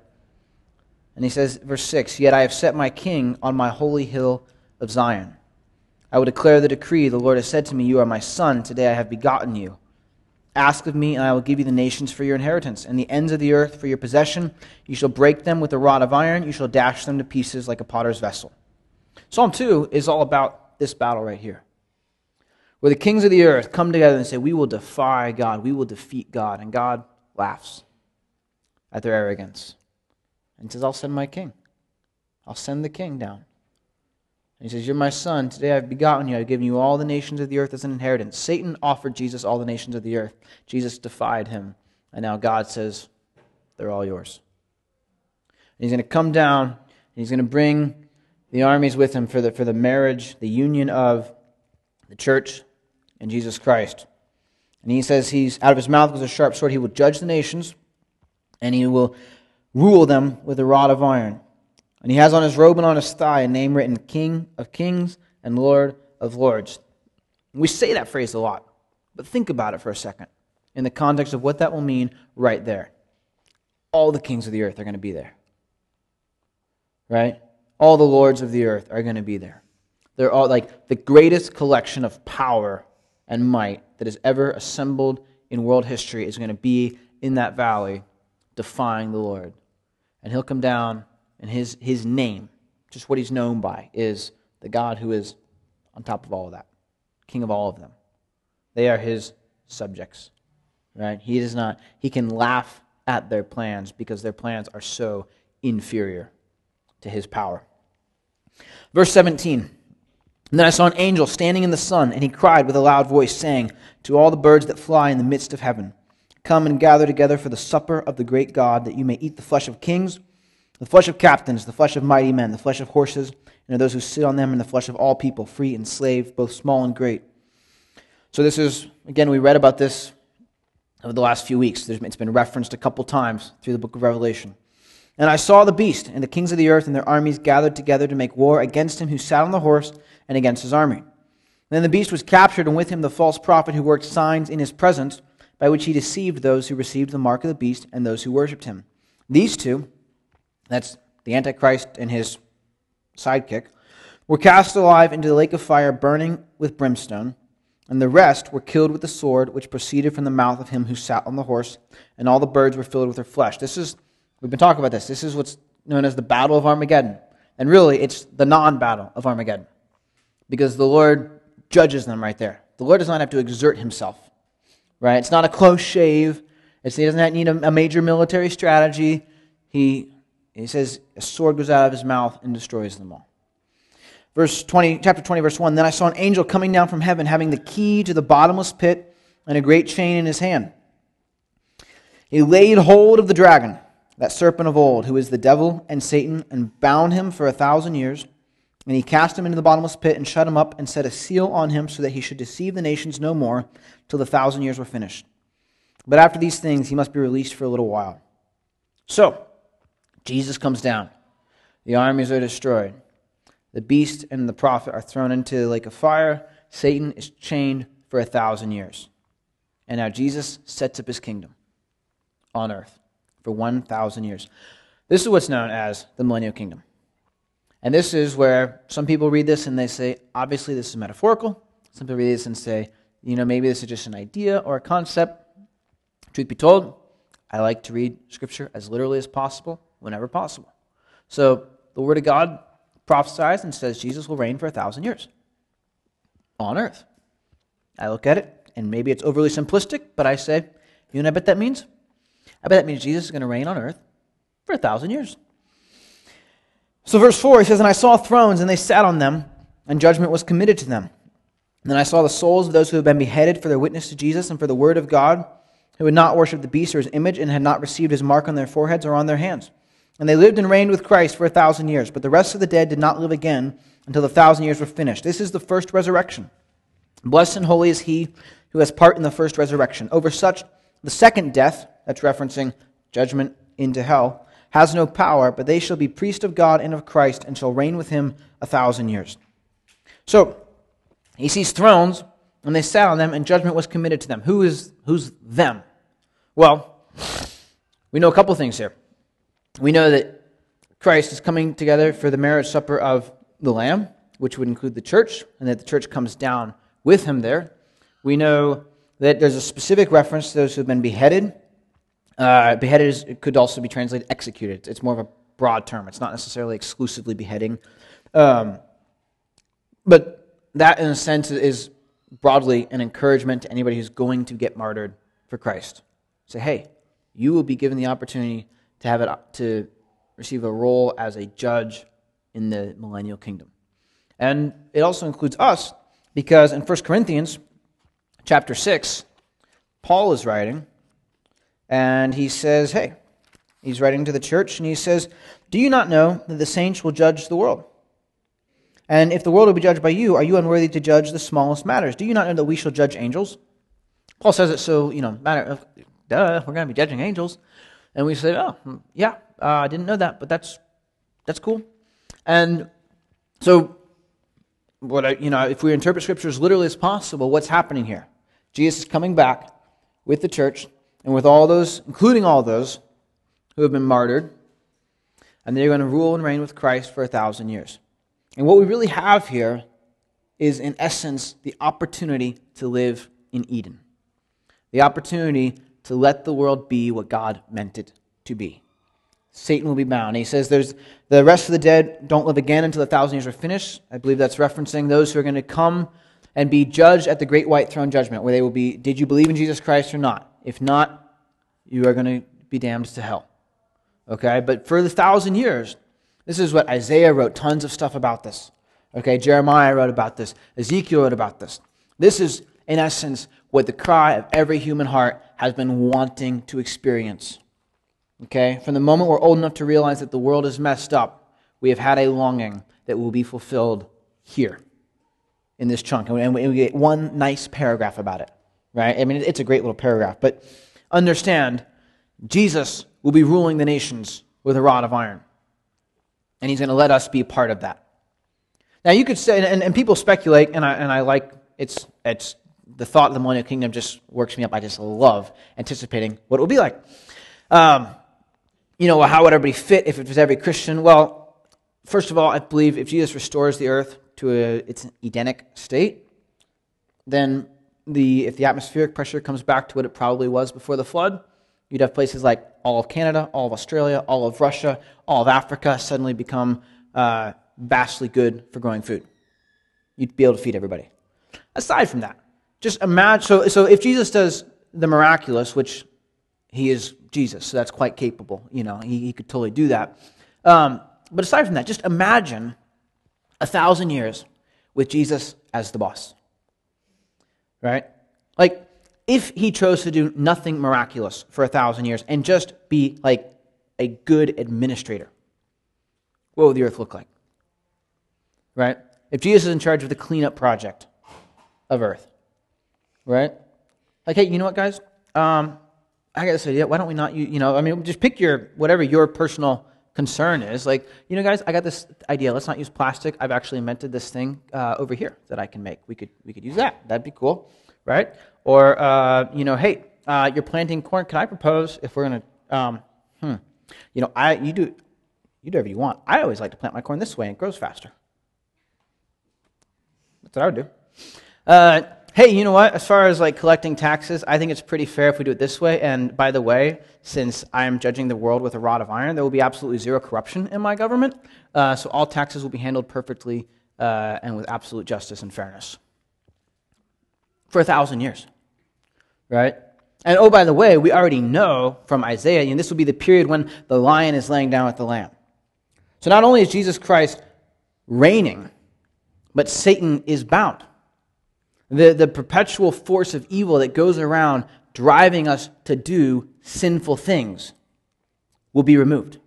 And he says, verse 6 Yet I have set my king on my holy hill of Zion. I will declare the decree. The Lord has said to me, You are my son. Today I have begotten you. Ask of me, and I will give you the nations for your inheritance, and the ends of the earth for your possession. You shall break them with a rod of iron. You shall dash them to pieces like a potter's vessel. Psalm 2 is all about this battle right here where the kings of the earth come together and say, We will defy God, we will defeat God. And God laughs at their arrogance and says, I'll send my king. I'll send the king down. He says, You're my son. Today I've begotten you. I've given you all the nations of the earth as an inheritance. Satan offered Jesus all the nations of the earth. Jesus defied him. And now God says, They're all yours. And he's going to come down and he's going to bring the armies with him for the, for the marriage, the union of the church and Jesus Christ. And he says he's out of his mouth goes a sharp sword. He will judge the nations, and he will rule them with a rod of iron. And he has on his robe and on his thigh a name written King of Kings and Lord of Lords. We say that phrase a lot, but think about it for a second in the context of what that will mean right there. All the kings of the earth are going to be there. Right? All the lords of the earth are going to be there. They're all like the greatest collection of power and might that has ever assembled in world history is going to be in that valley defying the Lord. And he'll come down, and his, his name, just what he's known by, is the God who is on top of all of that, king of all of them. They are his subjects. Right? He does not, he can laugh at their plans because their plans are so inferior to his power. Verse 17. And then I saw an angel standing in the sun, and he cried with a loud voice, saying to all the birds that fly in the midst of heaven, Come and gather together for the supper of the great God, that you may eat the flesh of kings, the flesh of captains, the flesh of mighty men, the flesh of horses, and of those who sit on them, and the flesh of all people, free and slave, both small and great. So, this is, again, we read about this over the last few weeks. it's been referenced a couple times through the book of Revelation. And I saw the beast and the kings of the earth and their armies gathered together to make war against him who sat on the horse and against his army. Then the beast was captured, and with him the false prophet who worked signs in his presence, by which he deceived those who received the mark of the beast and those who worshipped him. These two, that's the Antichrist and his sidekick, were cast alive into the lake of fire burning with brimstone, and the rest were killed with the sword which proceeded from the mouth of him who sat on the horse, and all the birds were filled with their flesh. This is, we've been talking about this. This is what's known as the Battle of Armageddon. And really, it's the non battle of Armageddon because the Lord judges them right there. The Lord does not have to exert himself, right? It's not a close shave. It's, he doesn't need a, a major military strategy. He, he says a sword goes out of his mouth and destroys them all. Verse 20, chapter 20, verse 1 Then I saw an angel coming down from heaven, having the key to the bottomless pit and a great chain in his hand. He laid hold of the dragon, that serpent of old, who is the devil and Satan, and bound him for a thousand years and he cast him into the bottomless pit and shut him up and set a seal on him so that he should deceive the nations no more till the thousand years were finished. But after these things, he must be released for a little while. So, Jesus comes down. The armies are destroyed. The beast and the prophet are thrown into the lake of fire. Satan is chained for a thousand years. And now Jesus sets up his kingdom on earth for 1,000 years. This is what's known as the millennial kingdom. And this is where some people read this and they say, obviously, this is metaphorical. Some people read this and say, you know, maybe this is just an idea or a concept. Truth be told, I like to read Scripture as literally as possible, whenever possible. So the Word of God prophesies and says Jesus will reign for a thousand years on earth. I look at it, and maybe it's overly simplistic, but I say, you know what I bet that means? I bet that means Jesus is going to reign on earth for a thousand years. So, verse 4, he says, And I saw thrones, and they sat on them, and judgment was committed to them. And then I saw the souls of those who had been beheaded for their witness to Jesus and for the word of God, who had not worshipped the beast or his image, and had not received his mark on their foreheads or on their hands. And they lived and reigned with Christ for a thousand years. But the rest of the dead did not live again until the thousand years were finished. This is the first resurrection. Blessed and holy is he who has part in the first resurrection. Over such, the second death, that's referencing judgment into hell, has no power, but they shall be priests of God and of Christ and shall reign with him a thousand years. So, he sees thrones, and they sat on them, and judgment was committed to them. Who is who's them? Well, we know a couple things here. We know that Christ is coming together for the marriage supper of the Lamb, which would include the church, and that the church comes down with him there. We know that there's a specific reference to those who have been beheaded uh, beheaded is, could also be translated executed. It's more of a broad term. It's not necessarily exclusively beheading. Um, but that, in a sense, is broadly an encouragement to anybody who's going to get martyred for Christ. Say, hey, you will be given the opportunity to have it to receive a role as a judge in the millennial kingdom. And it also includes us because in 1 Corinthians chapter 6, Paul is writing and he says, Hey, he's writing to the church, and he says, Do you not know that the saints will judge the world? And if the world will be judged by you, are you unworthy to judge the smallest matters? Do you not know that we shall judge angels? Paul says it so, you know, matter of, duh, we're going to be judging angels. And we say, oh, hmm, yeah, uh, I didn't know that, but that's, that's cool. And so, what I, you know, if we interpret Scripture as literally as possible, what's happening here? Jesus is coming back with the church and with all those, including all those who have been martyred, and they're going to rule and reign with Christ for a thousand years. And what we really have here is, in essence, the opportunity to live in Eden, the opportunity to let the world be what God meant it to be. Satan will be bound. He says there's the rest of the dead don't live again until the thousand years are finished. I believe that's referencing those who are going to come and be judged at the great white throne judgment, where they will be, did you believe in Jesus Christ or not? If not, you are going to be damned to hell. Okay? But for the thousand years, this is what Isaiah wrote tons of stuff about this. Okay? Jeremiah wrote about this. Ezekiel wrote about this. This is, in essence, what the cry of every human heart has been wanting to experience. Okay? From the moment we're old enough to realize that the world is messed up, we have had a longing that will be fulfilled here in this chunk. And we get one nice paragraph about it, right? I mean, it's a great little paragraph. But understand, Jesus will be ruling the nations with a rod of iron. And he's going to let us be part of that. Now, you could say, and, and people speculate, and I, and I like, it's, it's the thought of the millennial kingdom just works me up. I just love anticipating what it will be like. Um, you know, how would everybody fit if it was every Christian? Well, first of all, I believe if Jesus restores the earth to a, its Edenic state, then the, if the atmospheric pressure comes back to what it probably was before the flood, you'd have places like all of Canada, all of Australia, all of Russia, all of Africa suddenly become uh, vastly good for growing food. You'd be able to feed everybody. Aside from that, just imagine. So, so if Jesus does the miraculous, which he is Jesus, so that's quite capable. You know, he, he could totally do that. Um, but aside from that, just imagine a thousand years with Jesus as the boss. Right? Like, if he chose to do nothing miraculous for a thousand years and just be like a good administrator, what would the earth look like? Right? If Jesus is in charge of the cleanup project of earth, right? Like, hey, you know what, guys? Um, I got this idea. Why don't we not, you, you know, I mean, just pick your, whatever your personal concern is. Like, you know, guys, I got this idea. Let's not use plastic. I've actually invented this thing uh, over here that I can make. We could, we could use that. That'd be cool, right? Or, uh, you know, hey, uh, you're planting corn. Can I propose if we're going to, um, hmm, you know, I, you do, you do whatever you want. I always like to plant my corn this way and it grows faster. That's what I would do. Uh, hey, you know what? As far as like collecting taxes, I think it's pretty fair if we do it this way. And by the way, since I am judging the world with a rod of iron, there will be absolutely zero corruption in my government. Uh, so all taxes will be handled perfectly uh, and with absolute justice and fairness for a thousand years, right? And oh, by the way, we already know from Isaiah, and this will be the period when the lion is laying down with the lamb. So not only is Jesus Christ reigning, but Satan is bound. The, the perpetual force of evil that goes around driving us to do sinful things will be removed.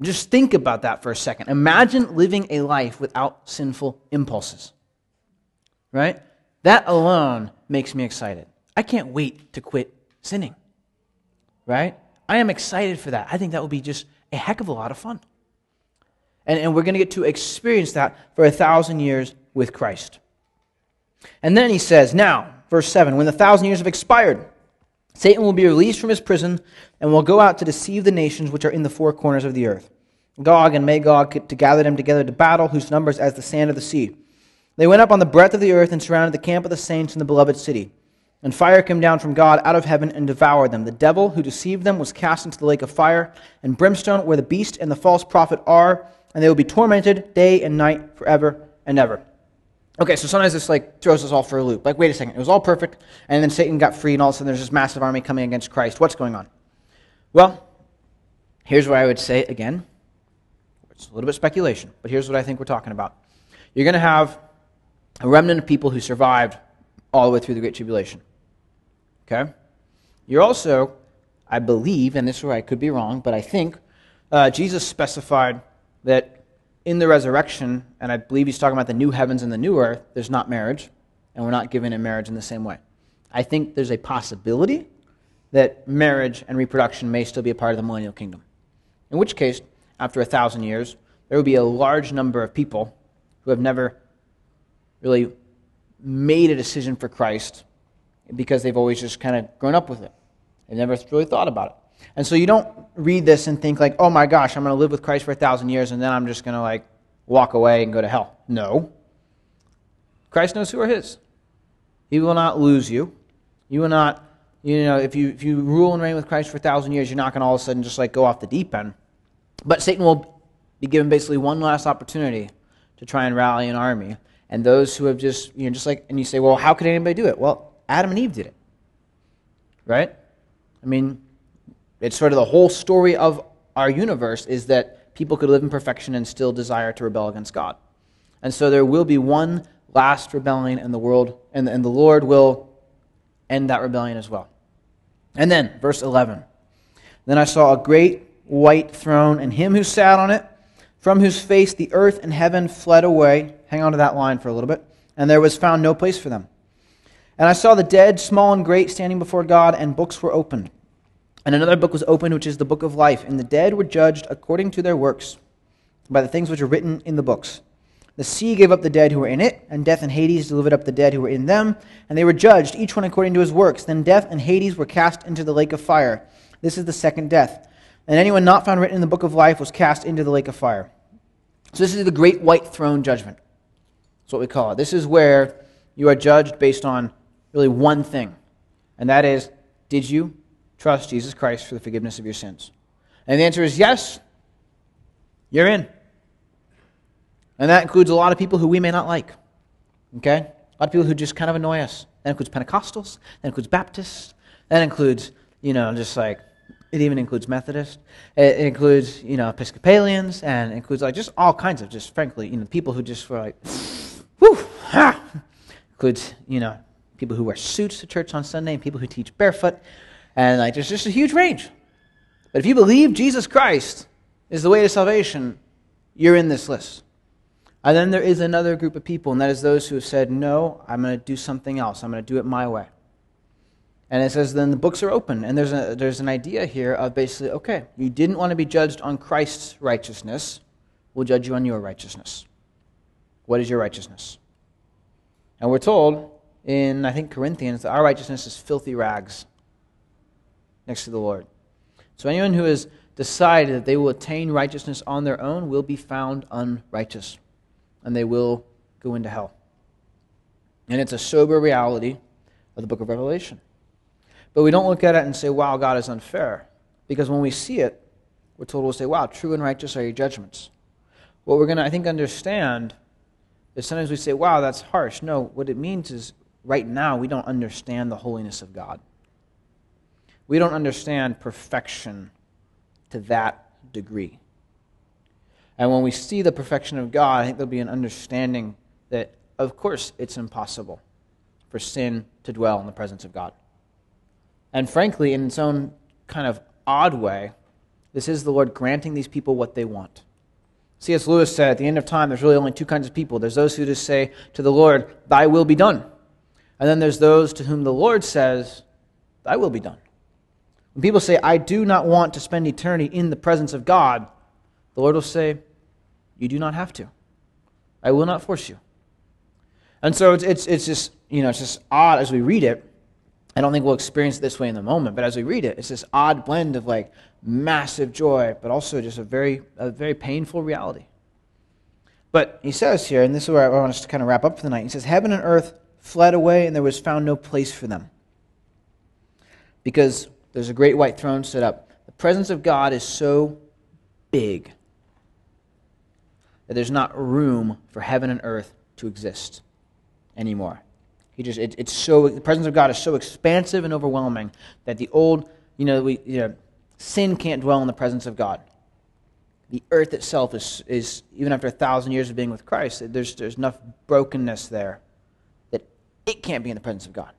Just think about that for a second. Imagine living a life without sinful impulses. Right? That alone makes me excited. I can't wait to quit sinning. Right? I am excited for that. I think that will be just a heck of a lot of fun. And, and we're going to get to experience that for a thousand years with Christ. And then he says, Now, verse 7 when the thousand years have expired, Satan will be released from his prison and will go out to deceive the nations which are in the four corners of the earth. Gog and Magog to gather them together to battle, whose numbers as the sand of the sea. They went up on the breadth of the earth and surrounded the camp of the saints in the beloved city. And fire came down from God out of heaven and devoured them. The devil who deceived them was cast into the lake of fire and brimstone, where the beast and the false prophet are, and they will be tormented day and night forever and ever. Okay, so sometimes this like throws us all for a loop. Like, wait a second, it was all perfect, and then Satan got free, and all of a sudden there's this massive army coming against Christ. What's going on? Well, here's what I would say again. It's a little bit speculation, but here's what I think we're talking about. You're going to have a remnant of people who survived all the way through the Great Tribulation. Okay? You're also, I believe, and this is where I could be wrong, but I think uh, Jesus specified that in the resurrection, and I believe he's talking about the new heavens and the new earth, there's not marriage, and we're not given in marriage in the same way. I think there's a possibility that marriage and reproduction may still be a part of the millennial kingdom. In which case, after a thousand years, there will be a large number of people who have never really made a decision for Christ because they've always just kind of grown up with it. They've never really thought about it. And so you don't read this and think like, oh my gosh, I'm going to live with Christ for a thousand years and then I'm just going to like walk away and go to hell. No. Christ knows who are his. He will not lose you. You will not, you know, if you, if you rule and reign with Christ for a thousand years, you're not going to all of a sudden just like go off the deep end. But Satan will be given basically one last opportunity to try and rally an army. And those who have just, you know, just like, and you say, well, how could anybody do it? Well, Adam and Eve did it. Right? I mean, it's sort of the whole story of our universe is that people could live in perfection and still desire to rebel against God. And so there will be one last rebellion in the world, and, and the Lord will end that rebellion as well. And then, verse 11. Then I saw a great white throne, and him who sat on it, from whose face the earth and heaven fled away. Hang on to that line for a little bit. And there was found no place for them. And I saw the dead, small and great, standing before God, and books were opened. And another book was opened, which is the book of life. And the dead were judged according to their works by the things which are written in the books. The sea gave up the dead who were in it, and death and Hades delivered up the dead who were in them, and they were judged, each one according to his works. Then death and Hades were cast into the lake of fire. This is the second death. And anyone not found written in the book of life was cast into the lake of fire. So this is the great white throne judgment. That's what we call it. This is where you are judged based on really one thing, and that is, did you trust Jesus Christ for the forgiveness of your sins? And the answer is yes, you're in. And that includes a lot of people who we may not like. Okay? A lot of people who just kind of annoy us. That includes Pentecostals. That includes Baptists. That includes, you know, just like, it even includes Methodists. It includes, you know, Episcopalians. And includes, like, just all kinds of, just frankly, you know, people who just were like, whew, ha! Includes, you know, people who wear suits to church on Sunday and people who teach barefoot. And, like, there's just a huge range. But if you believe Jesus Christ is the way to salvation, you're in this list. And then there is another group of people, and that is those who have said, No, I'm going to do something else. I'm going to do it my way. And it says, then the books are open. And there's, a, there's an idea here of basically, okay, you didn't want to be judged on Christ's righteousness. We'll judge you on your righteousness. What is your righteousness? And we're told in, I think, Corinthians that our righteousness is filthy rags next to the Lord. So anyone who has decided that they will attain righteousness on their own will be found unrighteous and they will go into hell. And it's a sober reality of the book of Revelation. But we don't look at it and say, wow, God is unfair. Because when we see it, we're told we'll say, wow, true and righteous are your judgments. What we're going to, I think, understand is sometimes we say, wow, that's harsh. No, what it means is right now we don't understand the holiness of God. We don't understand perfection to that degree. And when we see the perfection of God, I think there'll be an understanding that, of course, it's impossible for sin to dwell in the presence of God. And frankly, in its own kind of odd way, this is the Lord granting these people what they want. C.S. Lewis said at the end of time, there's really only two kinds of people. There's those who just say to the Lord, Thy will be done. And then there's those to whom the Lord says, Thy will be done. When people say, I do not want to spend eternity in the presence of God, the Lord will say, You do not have to. I will not force you. And so it's, it's, it's just, you know, it's just odd as we read it. I don't think we'll experience it this way in the moment, but as we read it, it's this odd blend of like massive joy, but also just a very, a very painful reality. But he says here, and this is where I want us to kind of wrap up for the night. He says, Heaven and earth fled away, and there was found no place for them. Because there's a great white throne set up. The presence of God is so big that there's not room for heaven and earth to exist anymore. He just it, it's so the presence of God is so expansive and overwhelming that the old you know we you know sin can't dwell in the presence of God. The earth itself is is even after a thousand years of being with Christ, there's there's enough brokenness there that it can't be in the presence of God.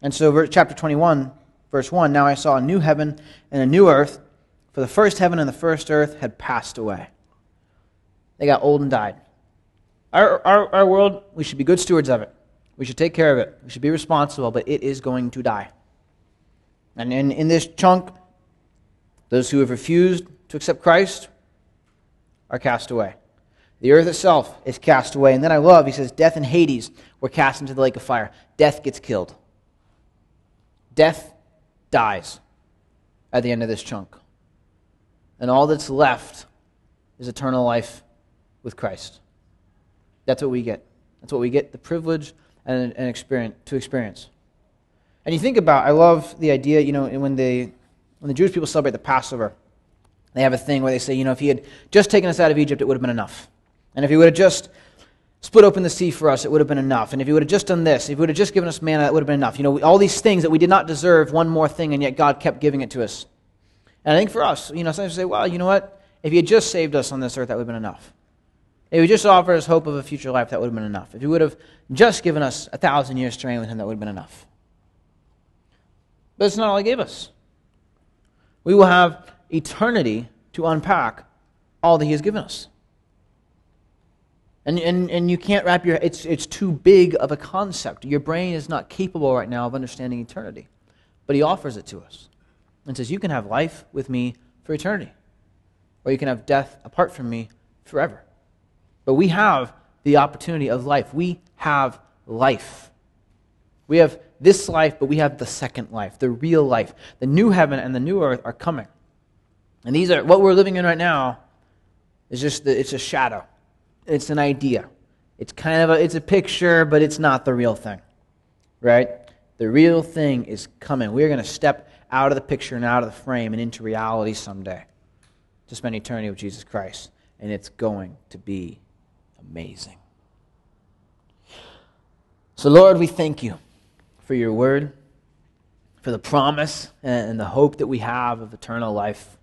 And so chapter 21 verse 1 now I saw a new heaven and a new earth for the first heaven and the first earth had passed away they got old and died. Our, our, our world, we should be good stewards of it. We should take care of it. We should be responsible, but it is going to die. And in, in this chunk, those who have refused to accept Christ are cast away. The earth itself is cast away. And then I love, he says, death and Hades were cast into the lake of fire. Death gets killed. Death dies at the end of this chunk. And all that's left is eternal life with Christ. That's what we get. That's what we get the privilege and, and experience, to experience. And you think about, I love the idea, you know, when, they, when the Jewish people celebrate the Passover, they have a thing where they say, you know, if he had just taken us out of Egypt, it would have been enough. And if he would have just split open the sea for us, it would have been enough. And if he would have just done this, if he would have just given us manna, that would have been enough. You know, all these things that we did not deserve, one more thing, and yet God kept giving it to us. And I think for us, you know, sometimes we say, well, you know what? If he had just saved us on this earth, that would have been enough. If he just offered us hope of a future life, that would have been enough. If he would have just given us a thousand years to reign with him, that would have been enough. But it's not all he gave us. We will have eternity to unpack all that he has given us. And, and, and you can't wrap your it's it's too big of a concept. Your brain is not capable right now of understanding eternity. But he offers it to us and says, You can have life with me for eternity. Or you can have death apart from me forever. But we have the opportunity of life. We have life. We have this life, but we have the second life, the real life. The new heaven and the new earth are coming. And these are what we're living in right now is just the, it's a shadow. It's an idea. It's kind of a it's a picture, but it's not the real thing. Right? The real thing is coming. We're going to step out of the picture and out of the frame and into reality someday to spend eternity with Jesus Christ. And it's going to be amazing. So, Lord, we thank you for your word, for the promise and the hope that we have of eternal life.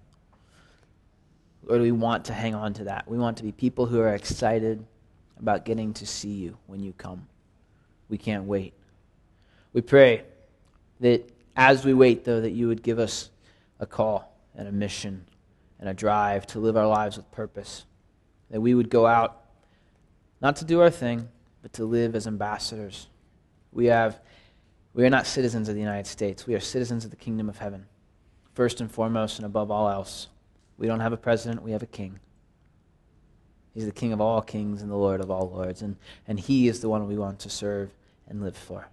Lord, we want to hang on to that. We want to be people who are excited about getting to see you when you come. We can't wait. We pray that as we wait, though, that you would give us a call and a mission and a drive to live our lives with purpose. That we would go out not to do our thing, but to live as ambassadors. We have we are not citizens of the United States. We are citizens of the kingdom of heaven. First and foremost and above all else. We don't have a president, we have a king. He's the king of all kings and the Lord of all lords. And, and he is the one we want to serve and live for.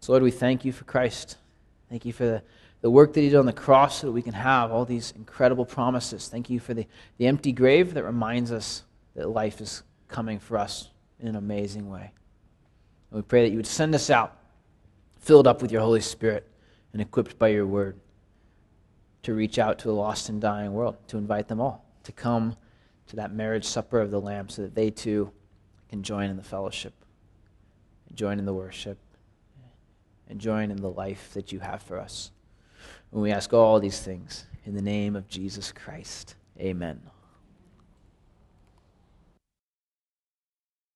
So, Lord, we thank you for Christ. Thank you for the, the work that he did on the cross so that we can have all these incredible promises. Thank you for the, the empty grave that reminds us that life is coming for us in an amazing way. And we pray that you would send us out, filled up with your Holy Spirit and equipped by your word to reach out to a lost and dying world, to invite them all to come to that marriage supper of the Lamb so that they too can join in the fellowship, join in the worship, and join in the life that you have for us. And we ask all these things in the name of Jesus Christ. Amen.